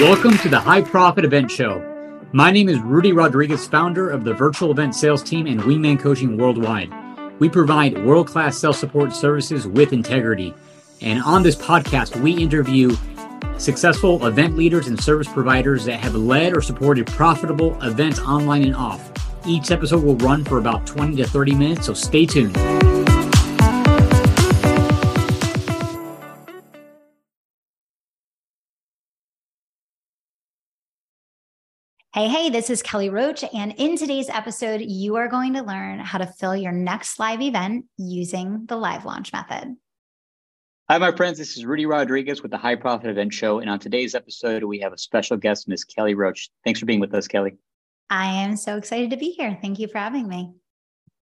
Welcome to the High Profit Event Show. My name is Rudy Rodriguez, founder of the virtual event sales team and Wingman Coaching Worldwide. We provide world class sales support services with integrity. And on this podcast, we interview successful event leaders and service providers that have led or supported profitable events online and off. Each episode will run for about 20 to 30 minutes, so stay tuned. Hey, hey, this is Kelly Roach. And in today's episode, you are going to learn how to fill your next live event using the live launch method. Hi, my friends. This is Rudy Rodriguez with the High Profit Event Show. And on today's episode, we have a special guest, Miss Kelly Roach. Thanks for being with us, Kelly. I am so excited to be here. Thank you for having me.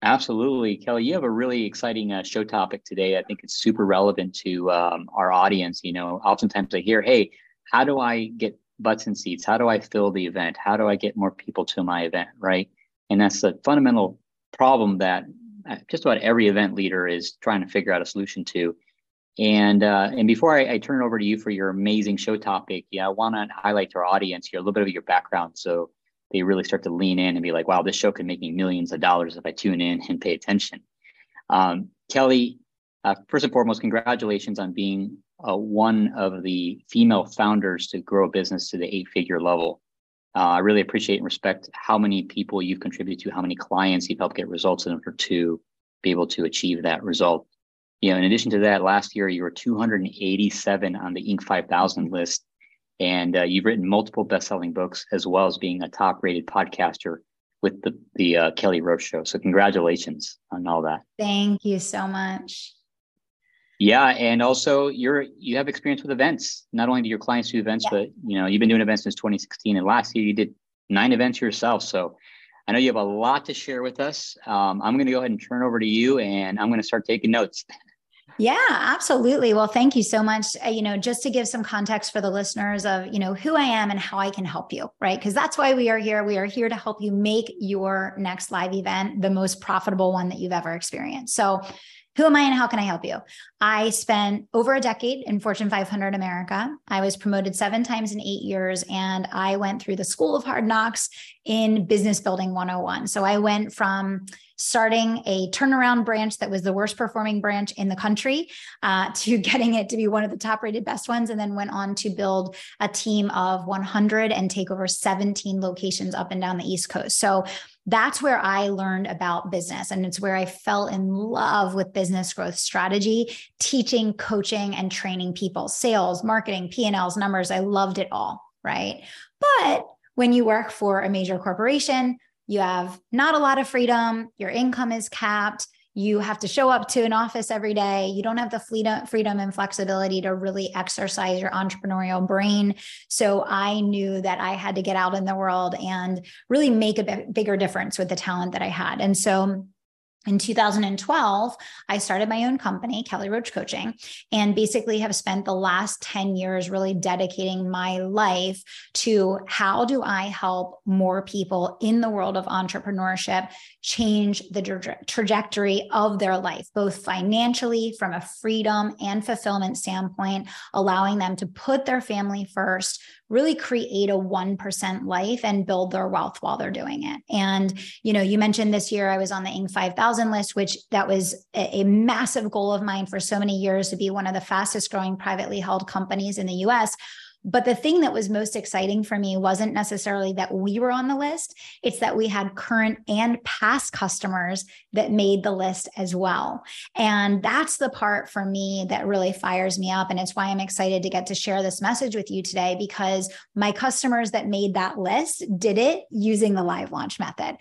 Absolutely. Kelly, you have a really exciting uh, show topic today. I think it's super relevant to um, our audience. You know, oftentimes I hear, hey, how do I get butts and seats? How do I fill the event? How do I get more people to my event? Right. And that's the fundamental problem that uh, just about every event leader is trying to figure out a solution to. And uh, and before I, I, turn it over to you for your amazing show topic, yeah, I want to highlight to our audience here a little bit of your background, so they really start to lean in and be like, "Wow, this show could make me millions of dollars if I tune in and pay attention." Um, Kelly, uh, first and foremost, congratulations on being uh, one of the female founders to grow a business to the eight figure level. Uh, I really appreciate and respect how many people you've contributed to, how many clients you've helped get results in order to be able to achieve that result. You know, in addition to that, last year you were 287 on the Inc. 5000 list, and uh, you've written multiple best-selling books as well as being a top-rated podcaster with the the uh, Kelly Roach Show. So, congratulations on all that. Thank you so much. Yeah, and also you're you have experience with events. Not only do your clients do events, yeah. but you know you've been doing events since 2016, and last year you did nine events yourself. So I know you have a lot to share with us. Um, I'm going to go ahead and turn over to you, and I'm going to start taking notes. Yeah, absolutely. Well, thank you so much. Uh, you know, just to give some context for the listeners of, you know, who I am and how I can help you, right? Because that's why we are here. We are here to help you make your next live event the most profitable one that you've ever experienced. So, who am I and how can I help you? I spent over a decade in Fortune 500 America. I was promoted seven times in eight years, and I went through the School of Hard Knocks in Business Building 101. So I went from starting a turnaround branch that was the worst performing branch in the country uh, to getting it to be one of the top rated best ones, and then went on to build a team of 100 and take over 17 locations up and down the East Coast. So that's where I learned about business. And it's where I fell in love with business growth strategy, teaching, coaching, and training people, sales, marketing, P&Ls, numbers. I loved it all. Right. But when you work for a major corporation, you have not a lot of freedom, your income is capped, you have to show up to an office every day. You don't have the freedom and flexibility to really exercise your entrepreneurial brain. So i knew that i had to get out in the world and really make a bigger difference with the talent that i had. And so in 2012, I started my own company, Kelly Roach Coaching, and basically have spent the last 10 years really dedicating my life to how do I help more people in the world of entrepreneurship change the tra- trajectory of their life, both financially, from a freedom and fulfillment standpoint, allowing them to put their family first, really create a 1% life and build their wealth while they're doing it. And, you know, you mentioned this year I was on the Inc. 5000 list, which that was a, a massive goal of mine for so many years to be one of the fastest growing privately held companies in the US. But the thing that was most exciting for me wasn't necessarily that we were on the list, it's that we had current and past customers that made the list as well. And that's the part for me that really fires me up. And it's why I'm excited to get to share this message with you today because my customers that made that list did it using the live launch method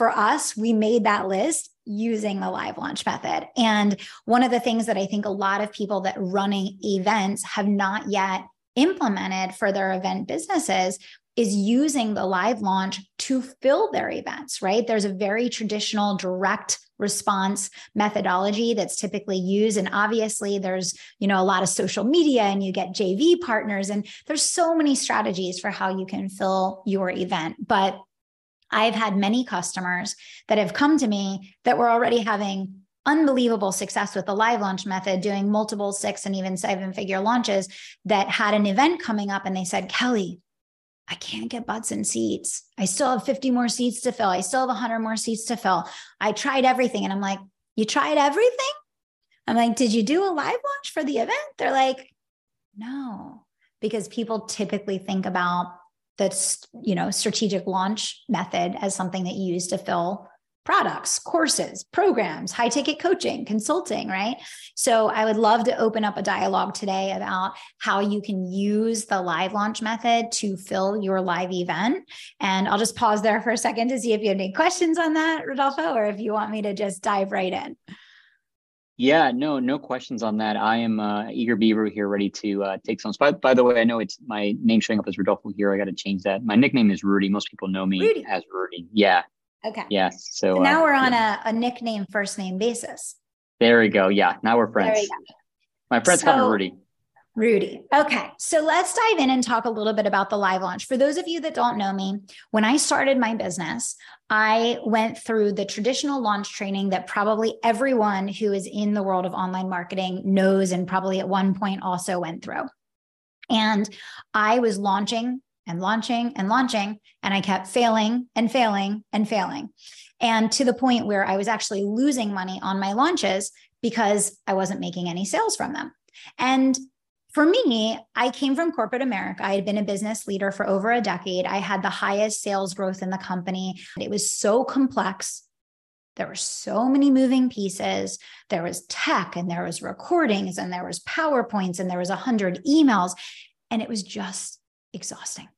for us, we made that list using the live launch method. And one of the things that I think a lot of people that running events have not yet implemented for their event businesses is using the live launch to fill their events, right? There's a very traditional direct response methodology that's typically used and obviously there's you know a lot of social media and you get JV partners and there's so many strategies for how you can fill your event but I've had many customers that have come to me that were already having unbelievable success with the live launch method, doing multiple six and even seven figure launches that had an event coming up and they said, Kelly, I can't get butts and seats. I still have 50 more seats to fill. I still have 100 more seats to fill. I tried everything. And I'm like, You tried everything? I'm like, Did you do a live launch for the event? They're like, No, because people typically think about the you know strategic launch method as something that you use to fill products, courses, programs, high ticket coaching, consulting, right? So I would love to open up a dialogue today about how you can use the live launch method to fill your live event. And I'll just pause there for a second to see if you have any questions on that, Rodolfo, or if you want me to just dive right in. Yeah, no, no questions on that. I am uh, eager beaver here, ready to uh, take some. By, by the way, I know it's my name showing up as Rodolfo here. I got to change that. My nickname is Rudy. Most people know me Rudy. as Rudy. Yeah, Okay. Yes. So, so now uh, we're on yeah. a, a nickname first name basis. There we go. Yeah. Now we're friends. My friend's so, call me Rudy. Rudy. Okay. So let's dive in and talk a little bit about the live launch. For those of you that don't know me, when I started my business, I went through the traditional launch training that probably everyone who is in the world of online marketing knows and probably at one point also went through. And I was launching and launching and launching. And I kept failing and failing and failing. And to the point where I was actually losing money on my launches because I wasn't making any sales from them. And for me, I came from corporate America. I had been a business leader for over a decade. I had the highest sales growth in the company. It was so complex. There were so many moving pieces. There was tech and there was recordings and there was PowerPoints and there was a hundred emails. And it was just exhausting.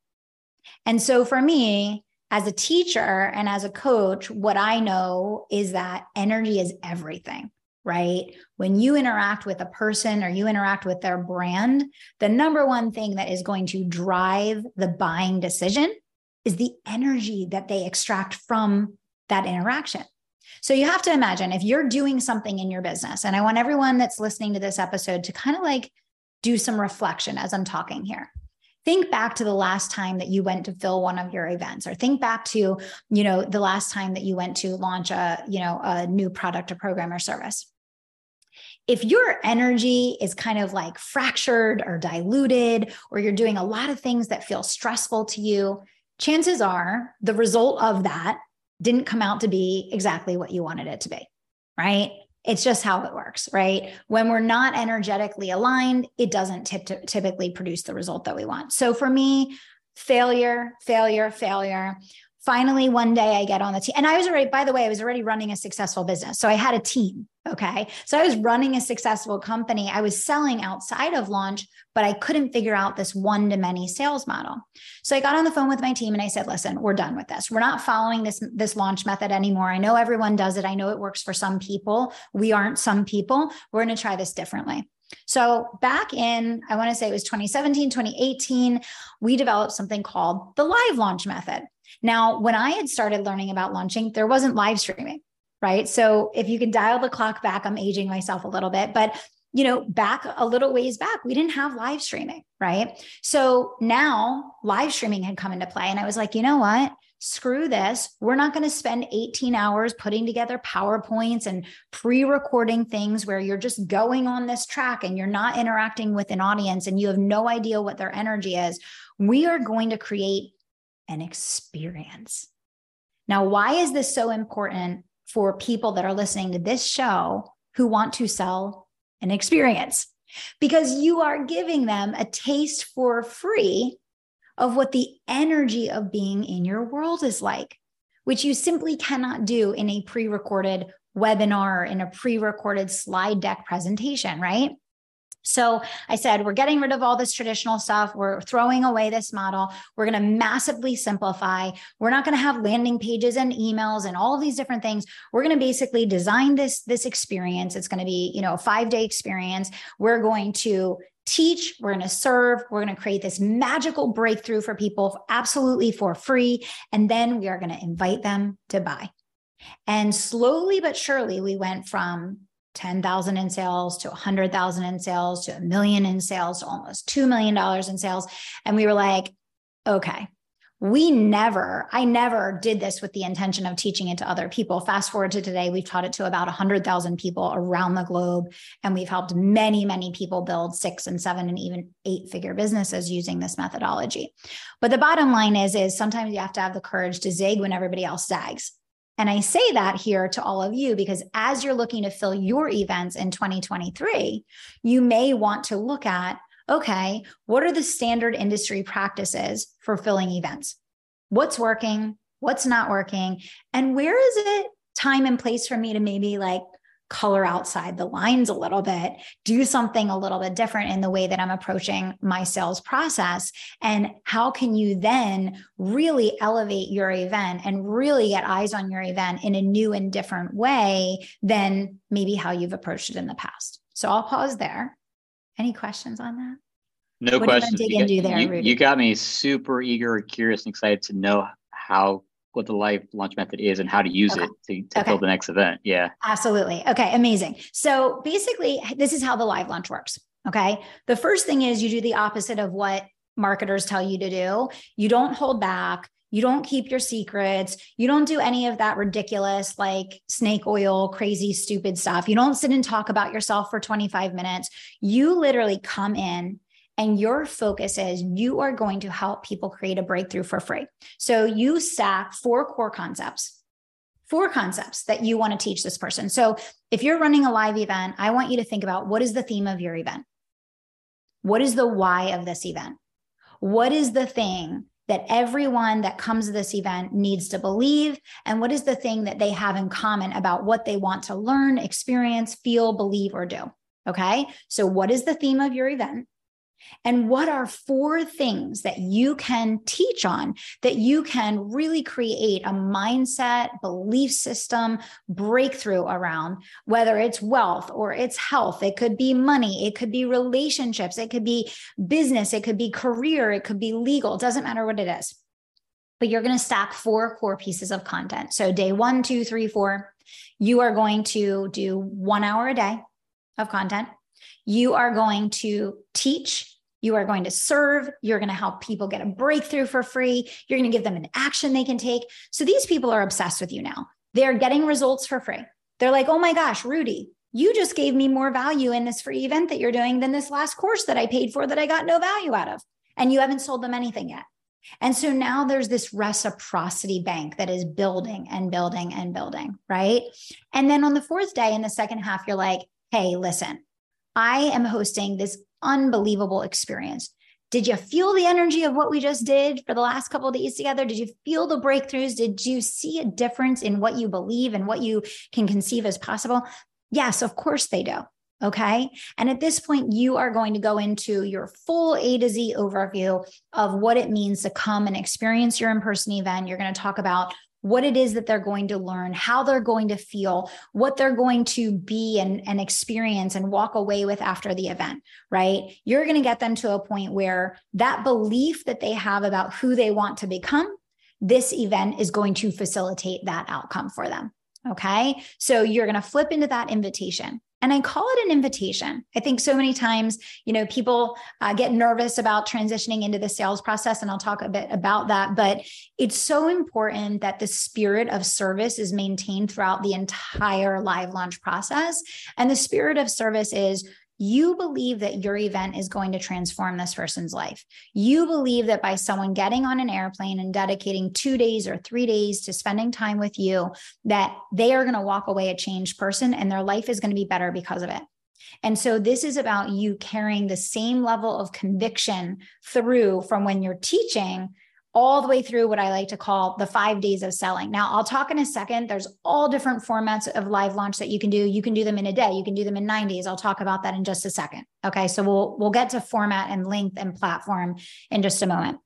And so for me, as a teacher and as a coach, what I know is that energy is everything, right? When you interact with a person or you interact with their brand, the number one thing that is going to drive the buying decision is the energy that they extract from that interaction. So you have to imagine if you're doing something in your business, and I want everyone that's listening to this episode to kind of like do some reflection as I'm talking here think back to the last time that you went to fill one of your events or think back to you know the last time that you went to launch a you know a new product or program or service. If your energy is kind of like fractured or diluted or you're doing a lot of things that feel stressful to you chances are the result of that didn't come out to be exactly what you wanted it to be right it's just how it works, right? When we're not energetically aligned, it doesn't typically produce the result that we want. So for me, failure, failure, failure finally one day i get on the team and i was already by the way i was already running a successful business. So i had a team okay? So i was running a successful company. I was selling outside of launch but i couldn't figure out this one to many sales model. So i got on the phone with my team and i said listen we're done with this. We're not following this this launch method anymore. I know everyone does it. I know it works for some people. We aren't some people. We're going to try this differently. So back in, I want to say it was 2017, 2018, we developed something called the live launch method. Now, when I had started learning about launching, there wasn't live streaming, right? So if you can dial the clock back, I'm aging myself a little bit, but you know, back a little ways back, we didn't have live streaming, right? So now live streaming had come into play. And I was like, you know what? Screw this. We're not going to spend 18 hours putting together PowerPoints and pre recording things where you're just going on this track and you're not interacting with an audience and you have no idea what their energy is. We are going to create an experience. Now, why is this so important for people that are listening to this show who want to sell an experience? Because you are giving them a taste for free of what the energy of being in your world is like, which you simply cannot do in a pre recorded webinar, in a pre recorded slide deck presentation, right? So I said, we're getting rid of all this traditional stuff. We're throwing away this model. We're going to massively simplify. We're not going to have landing pages and emails and all these different things. We're going to basically design this, this experience. It's going to be, you know, a five day experience. We're going to teach, we're going to serve, we're going to create this magical breakthrough for people absolutely for free. And then we are going to invite them to buy. And slowly but surely, we went from 10,000 in sales to 100,000 in sales to a million in sales to almost $2 million in sales. And we were like, okay, we never, I never did this with the intention of teaching it to other people. Fast forward to today, we've taught it to about 100,000 people around the globe. And we've helped many, many people build six and seven and even eight figure businesses using this methodology. But the bottom line is, is sometimes you have to have the courage to zig when everybody else zags. And I say that here to all of you because as you're looking to fill your events in 2023, you may want to look at okay, what are the standard industry practices for filling events? What's working? What's not working? And where is it time and place for me to maybe like color outside the lines a little bit, do something a little bit different in the way that I'm approaching my sales process? And how can you then really elevate your event and really get eyes on your event in a new and different way than maybe how you've approached it in the past? So I'll pause there. Any questions on that? No what questions. You, got, there, you, you, got me super eager, curious, and excited to know how what the live launch method is and how to use okay. it to, to okay. build the next event. Yeah. Absolutely. Okay. Amazing. So basically, this is how the live launch works. Okay. The first thing is you do the opposite of what marketers tell you to do. You don't hold back. You don't keep your secrets. You don't do any of that ridiculous, like snake oil, crazy, stupid stuff. You don't sit and talk about yourself for 25 minutes. You literally come in and your focus is you are going to help people create a breakthrough for free. So you stack four core concepts four concepts that you want to teach this person. So if you're running a live event, I want you to think about what is the theme of your event? What is the why of this event? What is the thing that everyone that comes to this event needs to believe? And what is the thing that they have in common about what they want to learn, experience, feel, believe, or do? Okay. So, what is the theme of your event? And what are four things that you can teach on that you can really create a mindset, belief system breakthrough around, whether it's wealth or it's health? It could be money, it could be relationships, it could be business, it could be career, it could be legal. It doesn't matter what it is. But you're going to stack four core pieces of content. So, day one, two, three, four, you are going to do one hour a day of content. You are going to teach you are going to serve. You're going to help people get a breakthrough for free. You're going to give them an action they can take. So these people are obsessed with you now. They're getting results for free. They're like, oh my gosh, Rudy, you just gave me more value in this free event that you're doing than this last course that I paid for that I got no value out of. And you haven't sold them anything yet. And so now there's this reciprocity bank that is building and building and building, right? And then on the fourth day in the second half, you're like, hey, listen, I am hosting this unbelievable experience. Did you feel the energy of what we just did for the last couple of days together? Did you feel the breakthroughs? Did you see a difference in what you believe and what you can conceive as possible? Yes, of course they do. Okay. And at this point, you are going to go into your full A to Z overview of what it means to come and experience your in person event. You're going to talk about what it is that they're going to learn, how they're going to feel, what they're going to be and, and experience and walk away with after the event, right? You're going to get them to a point where that belief that they have about who they want to become, this event is going to facilitate that outcome for them. Okay. So you're going to flip into that invitation. And I call it an invitation. I think so many times, you know, people uh, get nervous about transitioning into the sales process, and I'll talk a bit about that. But it's so important that the spirit of service is maintained throughout the entire live launch process. And the spirit of service is you believe that your event is going to transform this person's life. You believe that by someone getting on an airplane and dedicating two days or three days to spending time with you, that they are going to walk away a changed person and their life is going to be better because of it. And so this is about you carrying the same level of conviction through from when you're teaching all the way through what I like to call the five days of selling. Now, I'll talk in a second. There's all different formats of live launch that you can do. You can do them in a day. You can do them in nine days. I'll talk about that in just a second. Okay, so we'll we'll get to format and length and platform in just a moment.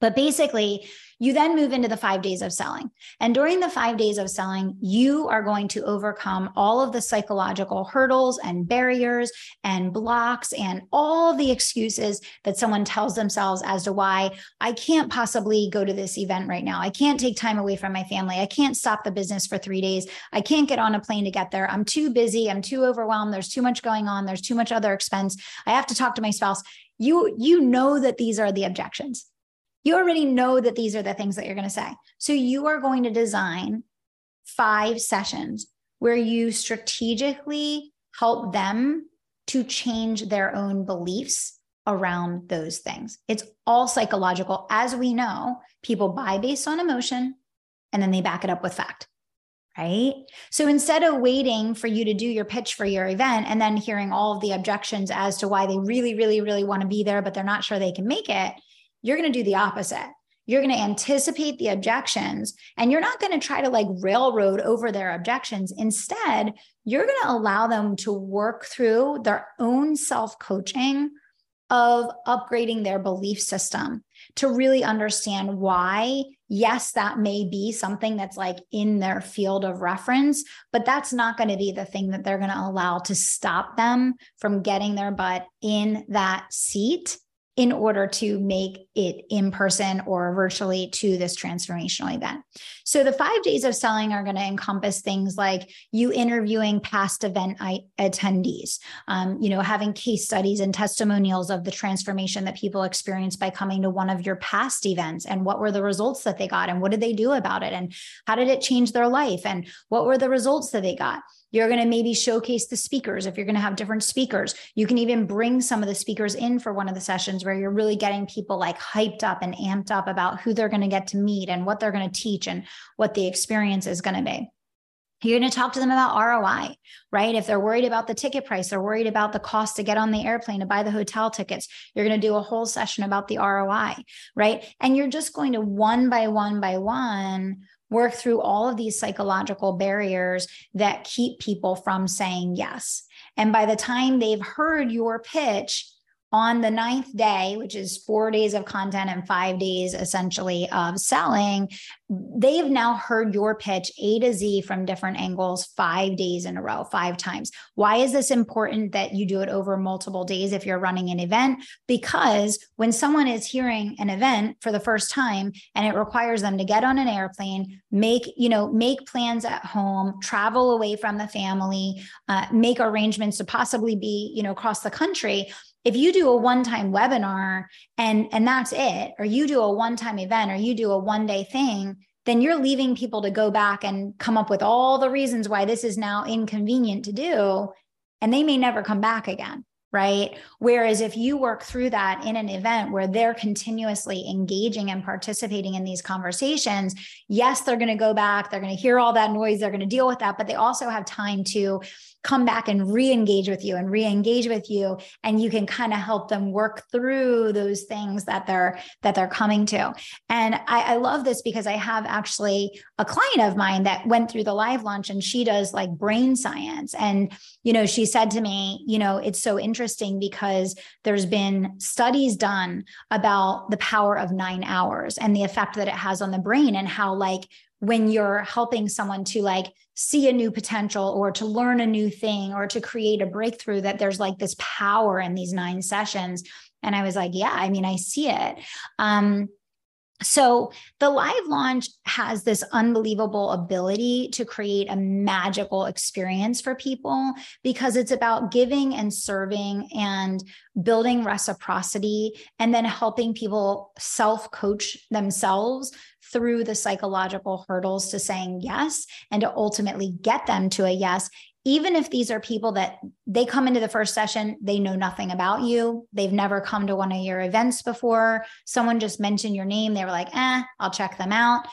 But basically, you then move into the five days of selling. And during the five days of selling, you are going to overcome all of the psychological hurdles and barriers and blocks and all the excuses that someone tells themselves as to why I can't possibly go to this event right now. I can't take time away from my family. I can't stop the business for three days. I can't get on a plane to get there. I'm too busy. I'm too overwhelmed. There's too much going on. There's too much other expense. I have to talk to my spouse. You, you know that these are the objections You already know that these are the things that you're going to say. So you are going to design five sessions where you strategically help them to change their own beliefs around those things. It's all psychological. As we know, people buy based on emotion and then they back it up with fact. Right. So instead of waiting for you to do your pitch for your event and then hearing all of the objections as to why they really, really, really want to be there, but they're not sure they can make it, you're going to do the opposite. You're going to anticipate the objections and you're not going to try to like railroad over their objections. Instead, you're going to allow them to work through their own self coaching of upgrading their belief system to really understand why yes that may be something that's like in their field of reference but that's not going to be the thing that they're going to allow to stop them from getting their butt in that seat in order to make it in person or virtually to this transformational event. So the five days of selling are going to encompass things like you interviewing past event attendees, um, you know, having case studies and testimonials of the transformation that people experienced by coming to one of your past events and what were the results that they got and what did they do about it and how did it change their life and what were the results that they got. You're going to maybe showcase the speakers if you're going to have different speakers. You can even bring some of the speakers in for one of the sessions where you're really getting people like hyped up and amped up about who they're going to get to meet and what they're going to teach and what the experience is going to be. You're going to talk to them about ROI, right? If they're worried about the ticket price, they're worried about the cost to get on the airplane to buy the hotel tickets. You're going to do a whole session about the ROI, right? And you're just going to one by one by one work through all of these psychological barriers that keep people from saying yes. And by the time they've heard your pitch, on the ninth day, which is four days of content and five days essentially of selling, they've now heard your pitch A to Z from different angles five days in a row, five times. Why is this important that you do it over multiple days if you're running an event? Because when someone is hearing an event for the first time and it requires them to get on an airplane, make, you know, make plans at home, travel away from the family, uh, make arrangements to possibly be, you know, across the country if you do a one-time webinar and and that's it or you do a one-time event or you do a one-day thing then you're leaving people to go back and come up with all the reasons why this is now inconvenient to do and they may never come back again right? Whereas if you work through that in an event where they're continuously engaging and participating in these conversations, yes, they're going to go back, they're going to hear all that noise, they're going to deal with that, but they also have time to come back and re-engage with you and re-engage with you and you can kind of help them work through those things that they're that they're coming to. And I, I love this because i have actually a client of mine that went through the live launch and she does like brain science. And you know she said to me you know it's so interesting because there's been studies done about the power of nine hours and the effect that it has on the brain and how like when you're helping someone to like see a new potential or to learn a new thing or to create a breakthrough that there's like this power in these nine sessions. And i was like yeah i mean i see it. Um so the live launch has this unbelievable ability to create a magical experience for people because it's about giving and serving and building reciprocity and then helping people self coach themselves through the psychological hurdles to saying yes and to ultimately get them to a yes even if these are people that they come into the first session, they know nothing about you, they've never come to one of your events before, someone just mentioned your name, they were like, eh, I'll check them out.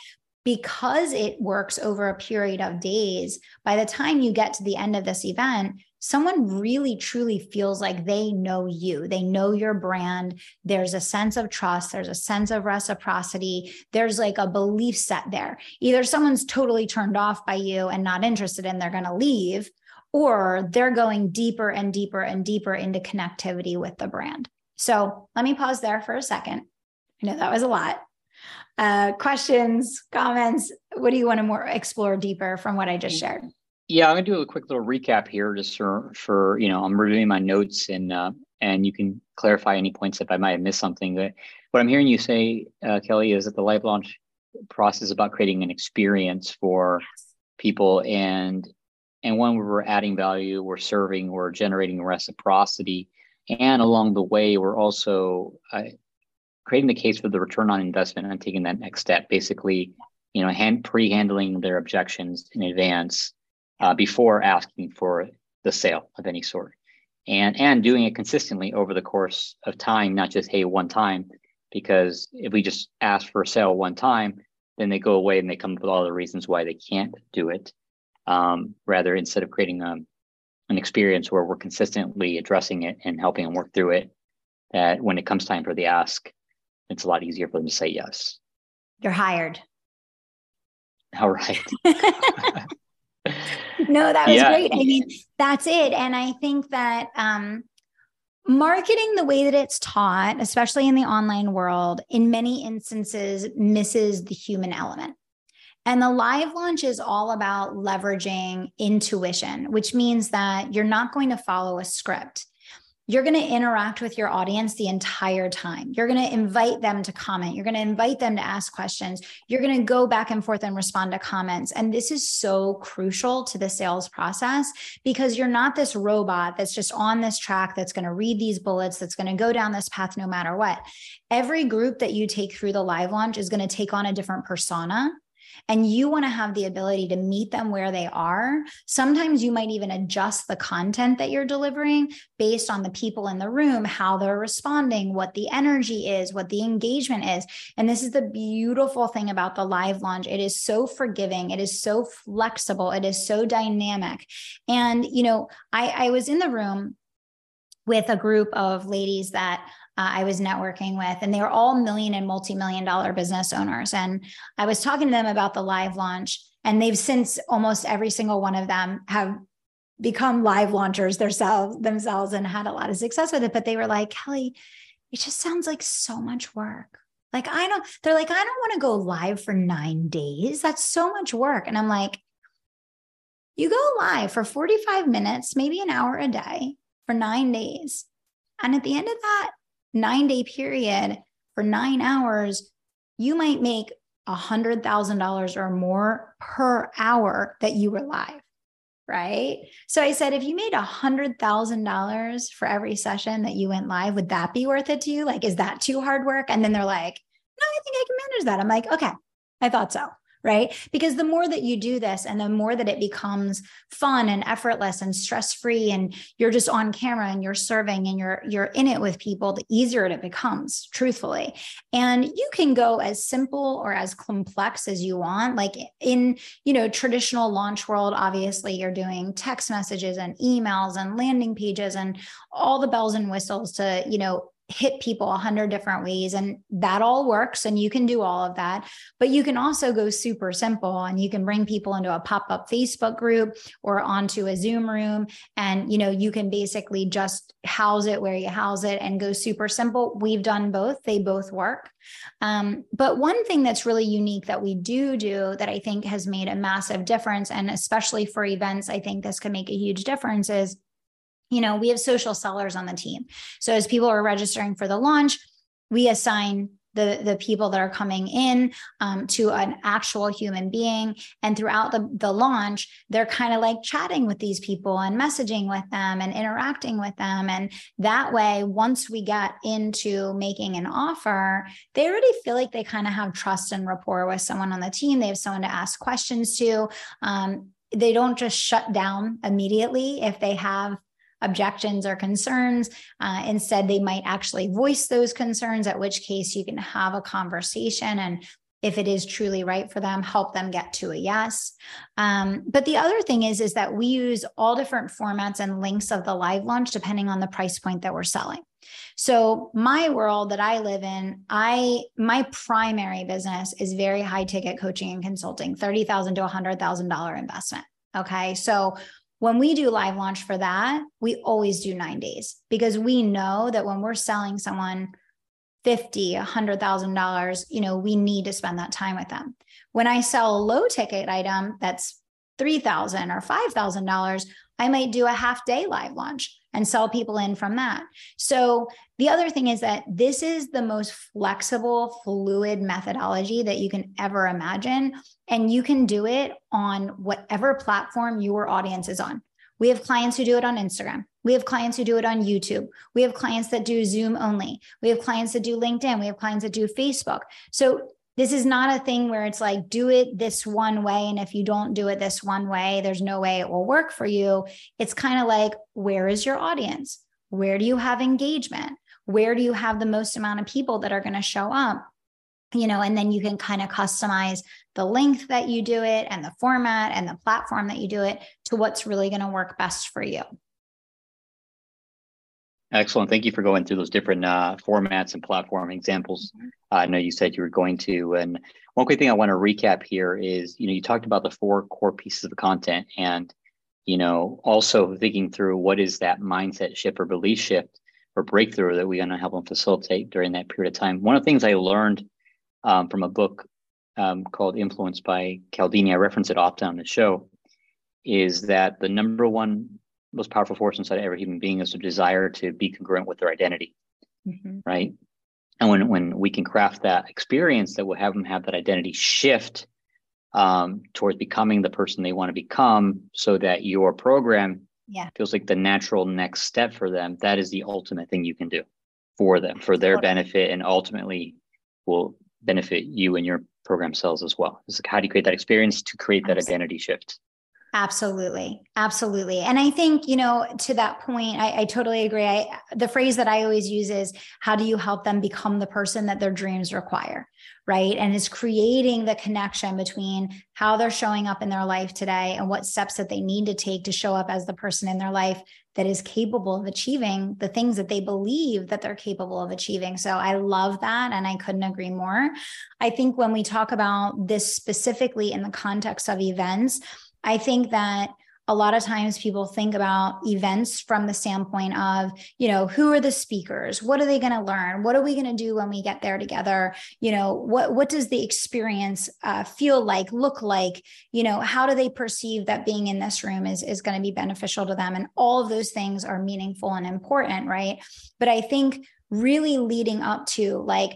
Because it works over a period of days, by the time you get to the end of this event, someone really truly feels like they know you, they know your brand. There's a sense of trust, there's a sense of reciprocity, there's like a belief set there. Either someone's totally turned off by you and not interested and they're going to leave, or they're going deeper and deeper and deeper into connectivity with the brand. So let me pause there for a second. I know that was a lot. Uh, questions, comments? What do you want to more explore deeper from what I just shared? Yeah, I'm gonna do a quick little recap here, just for for you know, I'm reviewing my notes and uh, and you can clarify any points if I might have missed something. But what I'm hearing you say, uh, Kelly, is that the live launch process is about creating an experience for people, and and when we're adding value, we're serving, we're generating reciprocity, and along the way, we're also uh, creating the case for the return on investment and taking that next step. Basically, you know, hand pre-handling their objections in advance uh, before asking for the sale of any sort, and and doing it consistently over the course of time, not just hey one time. Because if we just ask for a sale one time, then they go away and they come up with all the reasons why they can't do it. Um, rather, instead of creating a, um, an experience where we're consistently addressing it and helping them work through it, that when it comes time for the ask, it's a lot easier for them to say yes. You're hired. All right. no, that was yeah. great. I mean, that's it. And I think that um, marketing the way that it's taught, especially in the online world, in many instances misses the human element. And the live launch is all about leveraging intuition, which means that you're not going to follow a script you're going to interact with your audience the entire time. You're going to invite them to comment. You're going to invite them to ask questions. You're going to go back and forth and respond to comments. And this is so crucial to the sales process because you're not this robot that's just on this track that's going to read these bullets, that's going to go down this path no matter what. Every group that you take through the live launch is going to take on a different persona and you want to have the ability to meet them where they are, sometimes you might even adjust the content that you're delivering based on the people in the room, how they're responding, what the energy is, what the engagement is. And this is the beautiful thing about the live launch. It is so forgiving, it is so flexible, it is so dynamic. And, you know, I, I was in the room with a group of ladies that uh, I was networking with, and they were all million and multi million dollar business owners. And I was talking to them about the live launch, and they've since almost every single one of them have become live launchers themselves themselves and had a lot of success with it. But they were like, Kelly, it just sounds like so much work. Like, I don't, they're like, I don't want to go live for nine days. That's so much work. And I'm like, you go live for 45 minutes, maybe an hour a day for nine days. And at the end of that, nine day period for nine hours, you might make a hundred thousand dollars or more per hour that you were live. Right. So I said, if you made a hundred thousand dollars for every session that you went live, would that be worth it to you? Like, is that too hard work? And then they're like, no, I think I can manage that. I'm like, okay, I thought so right? Because the more that you do this and the more that it becomes fun and effortless and stress-free and you're just on camera and you're serving and you're you're in it with people, the easier it becomes, truthfully. And you can go as simple or as complex as you want. Like in, you know, traditional launch world, obviously you're doing text messages and emails and landing pages and all the bells and whistles to, you know, hit people a hundred different ways and that all works and you can do all of that. But you can also go super simple and you can bring people into a pop-up facebook group or onto a zoom room and you know you can basically just house it where you house it and go super simple. We've done both. They both work. Um, but one thing that's really unique that we do do that i think has made a massive difference and especially for events i think this could make a huge difference is you know, we have social sellers on the team. So as people are registering for the launch, we assign the, the people that are coming in um, to an actual human being. And throughout the, the launch, they're kind of like chatting with these people and messaging with them and interacting with them. And that way, once we get into making an offer, they already feel like they kind of have trust and rapport with someone on the team. They have someone to ask questions to. Um, they don't just shut down immediately if they have objections or concerns. Uh, instead, they might actually voice those concerns, at which case you can have a conversation and if it is truly right for them help them get to a yes. Um, but the other thing is is that we use all different formats and links of the live launch depending on the price point that we're selling. So my world that i live in i my primary business is very high ticket coaching and consulting 30000 to $100000 investment. Okay? So when we do live launch for that, we always do nine days because we know that when we're selling someone fifty, a hundred thousand dollars, you know, we need to spend that time with them. When I sell a low ticket item that's three thousand or five thousand dollars, I might do a half day live launch and sell people in from that. So the other thing is that this is the most flexible, fluid methodology that you can ever imagine. And you can do it on whatever platform your audience is on. We have clients who do it on Instagram. We have clients who do it on YouTube. We have clients that do Zoom only. We have clients that do LinkedIn. We have clients that do Facebook. So this is not a thing where it's like do it this one way and if you don't do it this one way there's no way it will work for you it's kind of like where is your audience where do you have engagement where do you have the most amount of people that are going to show up you know and then you can kind of customize the length that you do it and the format and the platform that you do it to what's really going to work best for you Excellent. Thank you for going through those different uh, formats and platform examples. Mm-hmm. Uh, I know you said you were going to. And one quick thing I want to recap here is, you know, you talked about the four core pieces of content and, you know, also thinking through what is that mindset shift or belief shift or breakthrough that we're going to help them facilitate during that period of time. One of the things I learned um, from a book um, called Influence by Cialdini. I reference it often on the show, is that the number one most powerful force inside every human being is a desire to be congruent with their identity, mm-hmm. right? And when when we can craft that experience that will have them have that identity shift um, towards becoming the person they want to become, so that your program yeah. feels like the natural next step for them. That is the ultimate thing you can do for them, for their totally. benefit, and ultimately will benefit you and your program cells as well. It's like how do you create that experience to create that Absolutely. identity shift? Absolutely. Absolutely. And I think, you know, to that point, I, I, totally agree. I, the phrase that I always use is how do you help them become the person that their dreams require? Right. And it's creating the connection between how they're showing up in their life today and what steps that they need to take to show up as the person in their life that is capable of achieving the things that they believe that they're capable of achieving. So I love that. And I couldn't agree more. I think when we talk about this specifically in the context of events, I think that a lot of times people think about events from the standpoint of you know who are the speakers? What are they going to learn? What are we going to do when we get there together? You know what what does the experience uh, feel like look like? You know how do they perceive that being in this room is is going to be beneficial to them? And all of those things are meaningful and important right? But i think really leading up to like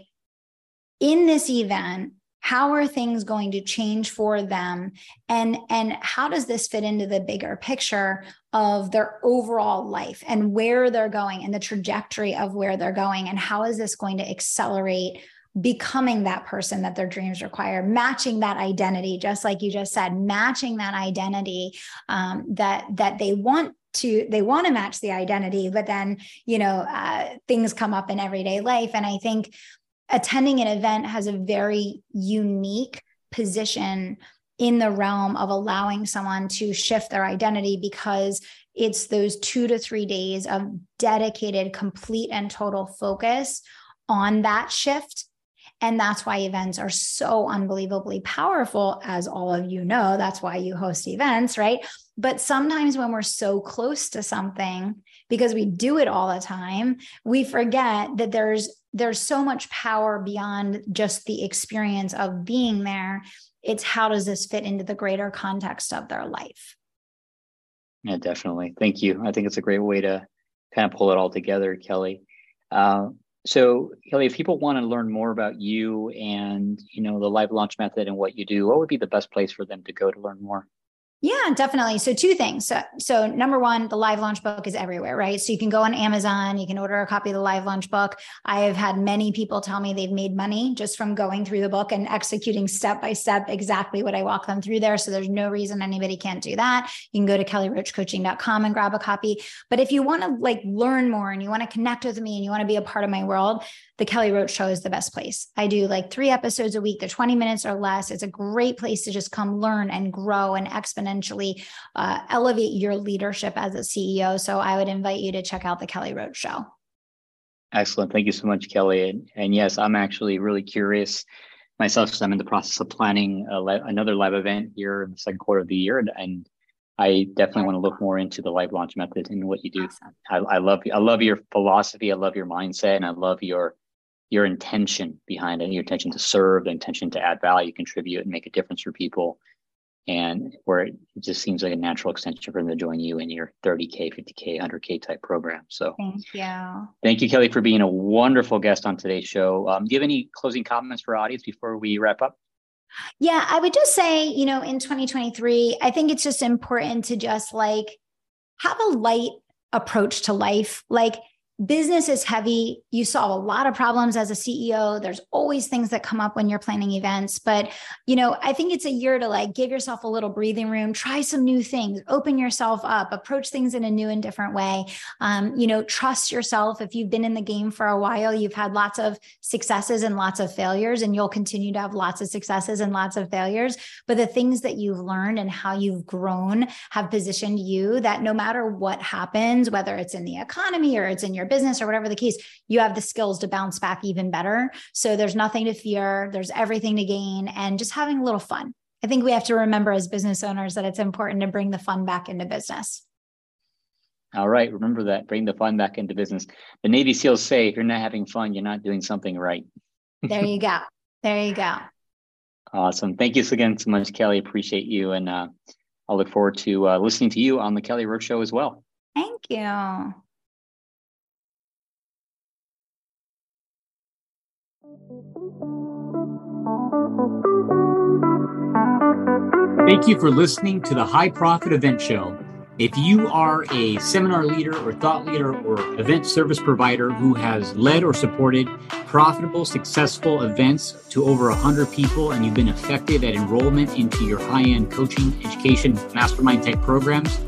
in this event how are things going to change for them? And and how does this fit into the bigger picture of their overall life and where they're going and the trajectory of where they're going? And how is this going to accelerate becoming that person that their dreams require? Matching that identity just like you just said matching that identity um, that that they want to they want to match the identity but then you know uh, things come up in everyday life. And i think attending an event has a very unique position in the realm of allowing someone to shift their identity because it's those two to three days of dedicated, complete, and total focus on that shift. And that's why events are so unbelievably powerful, as all of you know. That's why you host events, right? But sometimes when we're so close to something, because we do it all the time, we forget that there's there's so much power beyond just the experience of being there. It's how does this fit into the greater context of their life? Yeah, definitely. Thank you. I think it's a great way to kind of pull it all together, Kelly. Uh, so, Kelly, if people want to learn more about you and you know the live launch method and what you do, what would be the best place for them to go to learn more? Yeah, definitely. So two things. So, so number one, the live launch book is everywhere, right? So you can go on Amazon, you can order a copy of the live launch book. I have had many people tell me they've made money just from going through the book and executing step by step exactly what I walk them through there. So there's no reason anybody can't do that. You can go to kellyroachcoaching.com and grab a copy. But if you want to like learn more and you want to connect with me and you want to be a part of my world, the Kelly Roach Show is the best place. I do like three episodes a week. They're 20 minutes or less. It's a great place to just come learn and grow and exponentially uh, elevate your leadership as a CEO. So I would invite you to check out the Kelly Roach Show. Excellent. Thank you so much, Kelly. And, and yes, I'm actually really curious myself because I'm in the process of planning another live event here in the second quarter of the year. And, and I definitely want to look more into the live launch method and what you do. Awesome. I, I love I love your philosophy. I love your mindset, and I love your your intention behind it, your intention to serve, the intention to add value, contribute, and make a difference for people. And where it just seems like a natural extension for them to join you in your 30K, 50K, 100K type program. So thank you. Thank you, Kelly, for being a wonderful guest on today's show. Um, do you have any closing comments for our audience before we wrap up? Yeah, I would just say, you know, in 2023, I think it's just important to just like have a light approach to life. Like business is heavy. You solve a lot of problems as a CEO. There's always things that come up when you're planning events. But, you know, I think it's a year to like give yourself a little breathing room, try some new things, open yourself up, approach things in a new and different way. Um, you know, trust yourself. If you've been in the game for a while, you've had lots of successes and lots of failures, and you'll continue to have lots of successes and lots of failures. But the things that you've learned and how you've grown have positioned you that no matter what happens, whether it's in the economy or it's in your business or whatever the case, you have the skills to bounce back even better. So there's nothing to fear, there's everything to gain, and just having a little fun. I think we have to remember as business owners that it's important to bring the fun back into business. All right. Remember that. Bring the fun back into business. The Navy SEALs say if you're not having fun, you're not doing something right. there you go. There you go. Awesome. Thank you again so much, Kelly. Appreciate you. And uh, I'll look forward to uh, listening to you on the Kelly Roach Show as well. Thank you. Thank you for listening to the High Profit Event Show. If you are a seminar leader or thought leader or event service provider who has led or supported profitable, successful events to over 100 people and you've been effective at enrollment into your high end coaching, education, mastermind type programs,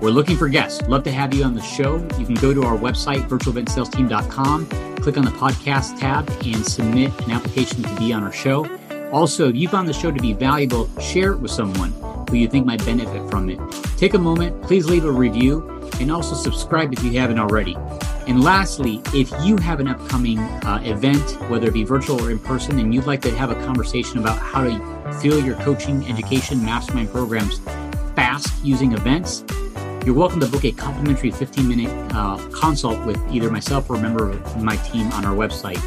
we're looking for guests. Love to have you on the show. You can go to our website, virtualeventsalesteam.com, click on the podcast tab, and submit an application to be on our show. Also, if you found the show to be valuable, share it with someone who you think might benefit from it. Take a moment, please leave a review, and also subscribe if you haven't already. And lastly, if you have an upcoming uh, event, whether it be virtual or in person, and you'd like to have a conversation about how to fill your coaching, education, mastermind programs fast using events, you're welcome to book a complimentary 15 minute uh, consult with either myself or a member of my team on our website,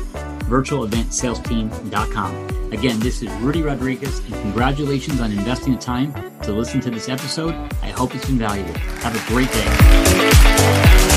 virtualeventsalesteam.com. Again, this is Rudy Rodriguez, and congratulations on investing the time to listen to this episode. I hope it's been valuable. Have a great day.